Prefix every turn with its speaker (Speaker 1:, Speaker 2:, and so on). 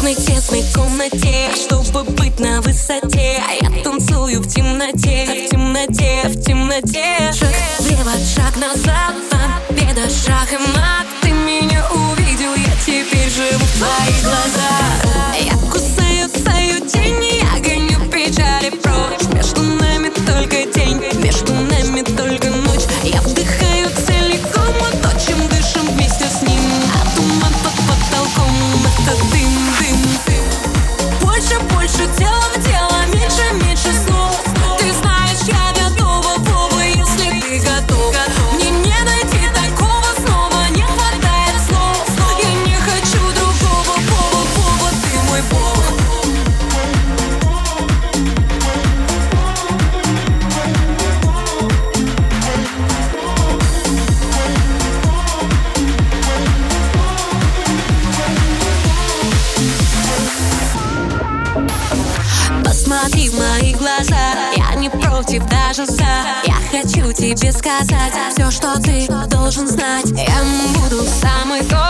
Speaker 1: тесной, тесной комнате Чтобы быть на высоте. Я танцую в темноте, в темноте, в темноте. Шаг влево, шаг назад, победа, шаг и мат. Ты меня увидел, я теперь живу в твоих Больше, дела в дело, Посмотри в мои глаза. Я не против, даже за. Я хочу тебе сказать Все, что ты должен знать. Я буду самой той